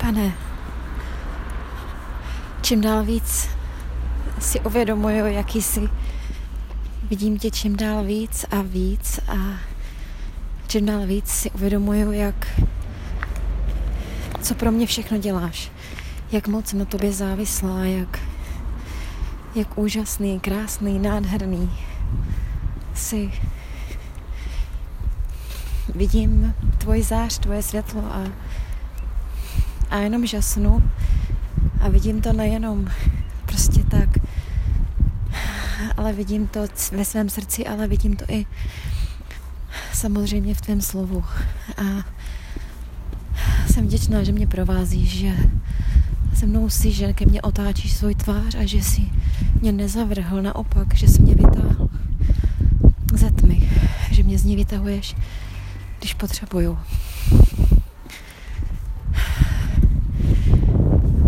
Pane, čím dál víc si uvědomuju, jaký jsi. Vidím tě čím dál víc a víc a čím dál víc si uvědomuju, jak co pro mě všechno děláš. Jak moc na tobě závislá, jak, jak úžasný, krásný, nádherný jsi. Vidím tvoji zář, tvoje světlo a, a jenom žasnu a vidím to nejenom prostě tak, ale vidím to ve svém srdci, ale vidím to i samozřejmě v tvém slovu. A jsem vděčná, že mě provázíš, že se mnou si, že ke mně otáčíš svůj tvář a že si mě nezavrhl, naopak, že jsi mě vytáhl ze tmy, že mě z ní vytahuješ, když potřebuju.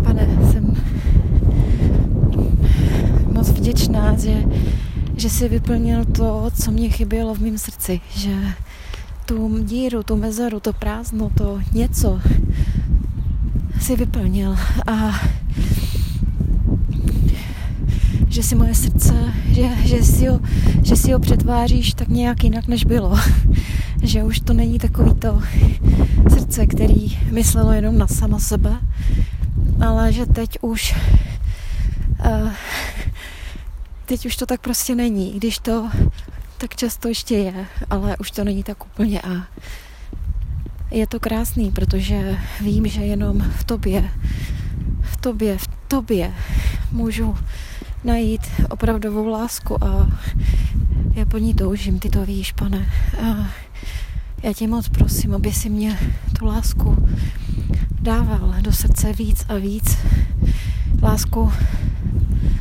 Pane, jsem moc vděčná, že, že jsi vyplnil to, co mě chybělo v mém srdci, že tu díru, tu mezeru, to prázdno, to něco si vyplnil a že si moje srdce, že, že, si ho, že si ho přetváříš tak nějak jinak, než bylo. že už to není takový to srdce, který myslelo jenom na sama sebe, ale že teď už uh, teď už to tak prostě není, když to tak často ještě je, ale už to není tak úplně a je to krásný, protože vím, že jenom v tobě, v tobě, v tobě můžu najít opravdovou lásku a já po ní toužím, ty to víš, pane. A já tě moc prosím, aby si mě tu lásku dával do srdce víc a víc. Lásku,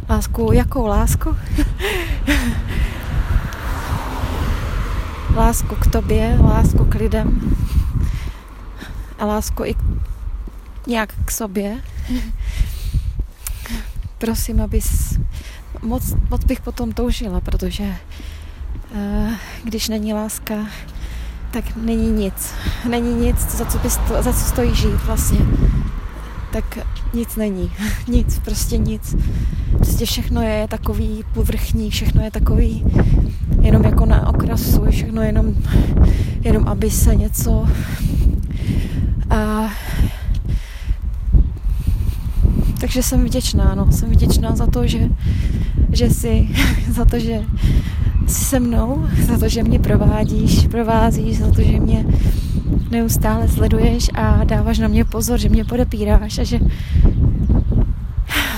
lásku, jakou lásku? lásku k tobě, lásku k lidem a lásku i nějak k sobě. Prosím, abys moc, moc bych potom toužila, protože uh, když není láska, tak není nic. Není nic, za co, bys za co stojí žít vlastně. Tak nic není. Nic, prostě nic. Prostě všechno je takový povrchní, všechno je takový jenom jako na okrasu, všechno jenom, jenom aby se něco a takže jsem vděčná, no, jsem vděčná za to, že, že jsi, za to, že jsi se mnou, za to, že mě provádíš, provázíš, za to, že mě neustále sleduješ a dáváš na mě pozor, že mě podepíráš a že,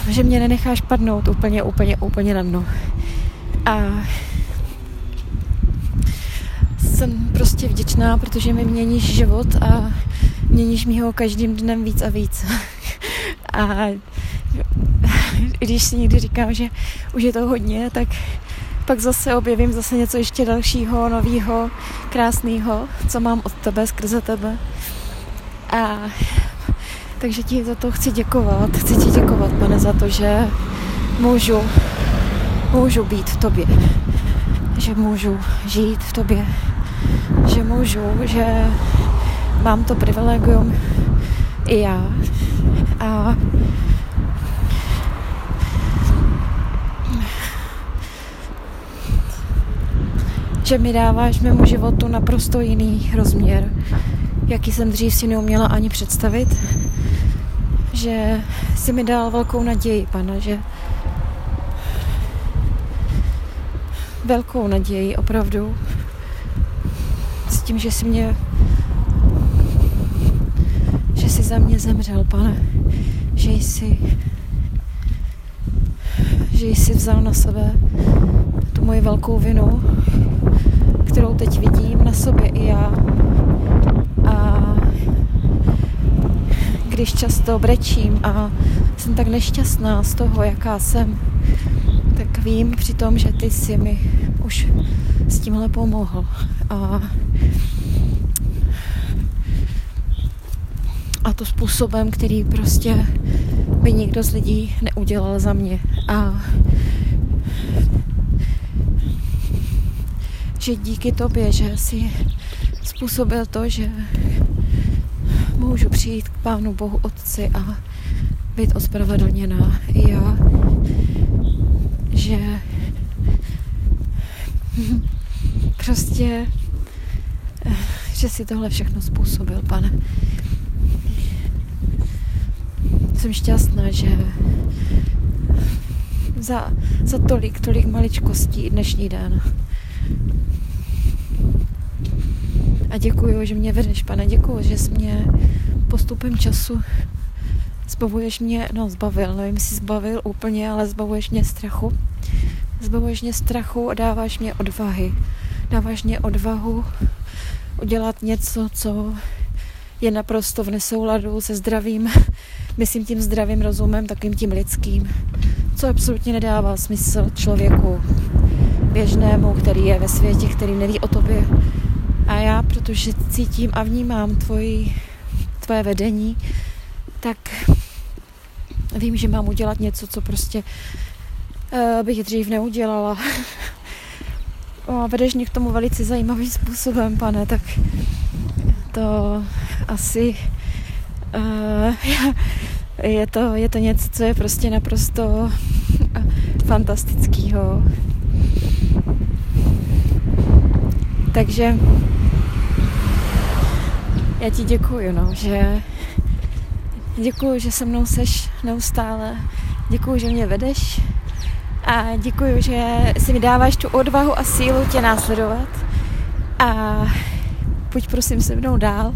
že mě nenecháš padnout úplně, úplně, úplně na dno. A jsem prostě vděčná, protože mi měníš život a měníš mi ho každým dnem víc a víc. a když si někdy říkám, že už je to hodně, tak pak zase objevím zase něco ještě dalšího, nového, krásného, co mám od tebe, skrze tebe. A takže ti za to chci děkovat. Chci ti děkovat, pane, za to, že můžu, můžu být v tobě. Že můžu žít v tobě. Že můžu, že mám to privilegium i já. A že mi dáváš mému životu naprosto jiný rozměr, jaký jsem dřív si neuměla ani představit. Že si mi dal velkou naději, pane, že velkou naději opravdu s tím, že si mě že jsi za mě zemřel, pane, že jsi že jsi vzal na sebe tu moji velkou vinu, kterou teď vidím na sobě i já. A když často brečím a jsem tak nešťastná z toho, jaká jsem, tak vím přitom, že ty jsi mi už s tímhle pomohl. A, a to způsobem, který prostě by nikdo z lidí neudělal za mě. A že díky tobě, že jsi způsobil to, že můžu přijít k Pánu Bohu Otci a být ospravedlněná i já, že prostě, že si tohle všechno způsobil, pane. Jsem šťastná, že za, za tolik, tolik maličkostí dnešní den. A děkuji, že mě vedeš, pane, děkuji, že jsi mě postupem času zbavuješ mě, no zbavil, nevím, jestli zbavil úplně, ale zbavuješ mě strachu. Zbavuješ mě strachu a dáváš mě odvahy. Dáváš mě odvahu udělat něco, co je naprosto v nesouladu se zdravým, myslím tím zdravým rozumem, takým tím lidským, co absolutně nedává smysl člověku běžnému, který je ve světě, který neví o tobě. A já, protože cítím a vnímám tvoji, tvoje vedení, tak vím, že mám udělat něco, co prostě uh, bych dřív neudělala. a vedeš mě k tomu velice zajímavým způsobem, pane, tak to asi uh, je, to, je to něco, co je prostě naprosto fantastického. Takže já ti děkuji, no, že děkuji, že se mnou seš neustále. Děkuji, že mě vedeš a děkuji, že si mi dáváš tu odvahu a sílu tě následovat. A pojď prosím se mnou dál.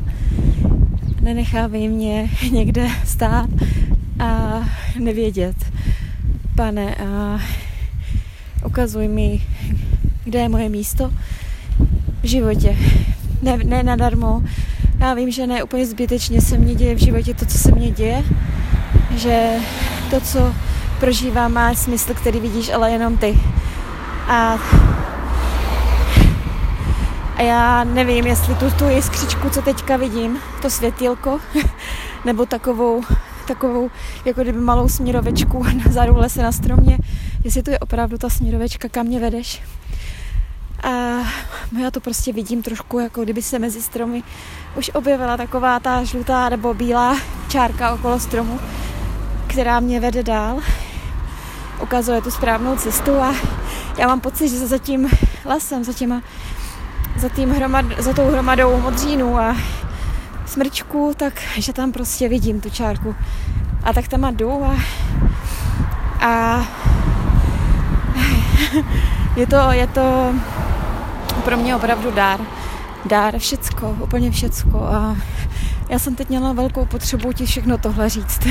Nenechávej mě někde stát a nevědět. Pane, a ukazuj mi, kde je moje místo v životě. Ne, ne nadarmo. Já vím, že ne úplně zbytečně se mně děje v životě to, co se mně děje. Že to, co prožívám, má smysl, který vidíš, ale jenom ty. A, a já nevím, jestli tu, tu jiskřičku, co teďka vidím, to světilko, nebo takovou, takovou, jako kdyby malou směrovečku vzadu v lese na stromě, jestli to je opravdu ta směrovečka, kam mě vedeš. A já to prostě vidím trošku, jako kdyby se mezi stromy už objevila taková ta žlutá nebo bílá čárka okolo stromu, která mě vede dál ukazuje tu správnou cestu a já mám pocit, že za tím lesem, za, těma, za, tím hromad, za tou hromadou modřínů a smrčků, tak že tam prostě vidím tu čárku. A tak tam jdu a, a je to, je to pro mě opravdu dár. Dár, všecko, úplně všecko. A já jsem teď měla velkou potřebu ti všechno tohle říct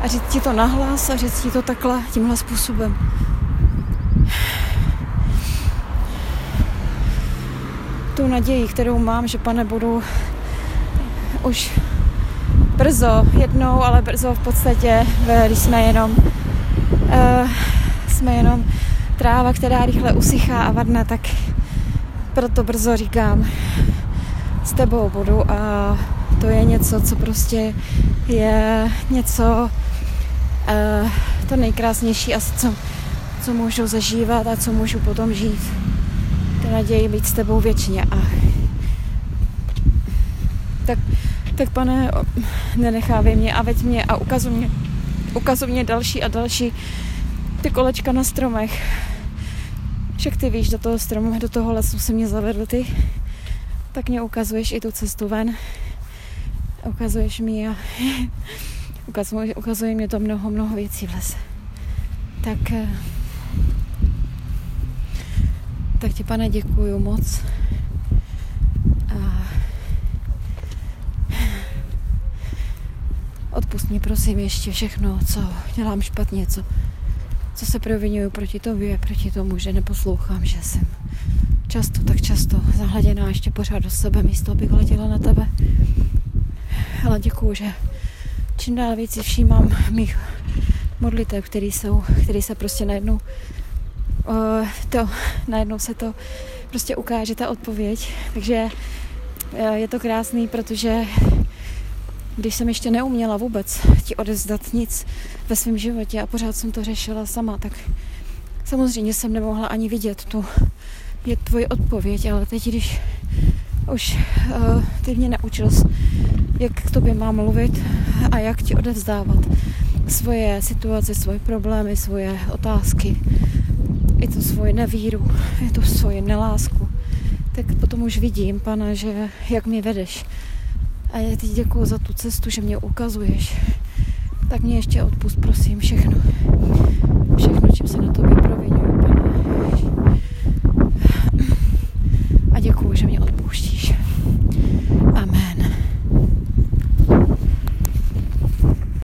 a říct ti to nahlas a říct ti to takhle, tímhle způsobem. Tu naději, kterou mám, že pane, budu už brzo, jednou, ale brzo v podstatě, když jsme jenom uh, jsme jenom tráva, která rychle usychá a vadne, tak proto brzo říkám, s tebou budu a to je něco, co prostě je něco, uh, to nejkrásnější asi, co, co můžu zažívat a co můžu potom žít. To naději být s tebou věčně. A tak, tak pane, nenechávej mě a veď mě a ukazuj mě, ukazuj mě další a další ty kolečka na stromech. Však ty víš, do toho stromu, do toho lesu se mě zavedl ty, tak mě ukazuješ i tu cestu ven. Ukazuješ mi a ukazuje, ukazuje mě to mnoho, mnoho věcí v lese. Tak, eh, tak ti, pane, děkuju moc. A odpust mi, prosím, ještě všechno, co dělám špatně, co, co se provinuju proti tobě, proti tomu, že neposlouchám, že jsem často, tak často zahladěná ještě pořád do sebe, místo abych letěla na tebe. Ale děkuju, že čím dál víc si všímám mých modlitev, které jsou, které se prostě najednou uh, to, najednou se to prostě ukáže ta odpověď. Takže uh, je to krásný, protože když jsem ještě neuměla vůbec ti odezdat nic ve svém životě a pořád jsem to řešila sama, tak samozřejmě jsem nemohla ani vidět tu je tvoji odpověď, ale teď, když už uh, ty mě naučil jak k tobě mám mluvit a jak ti odevzdávat svoje situace, svoje problémy, svoje otázky, i to svoji nevíru, i to svoji nelásku, tak potom už vidím, pane, že jak mi vedeš. A já ti děkuji za tu cestu, že mě ukazuješ. Tak mě ještě odpust, prosím, všechno. Všechno, čím se na to provinuju, pane. A děkuji, že mě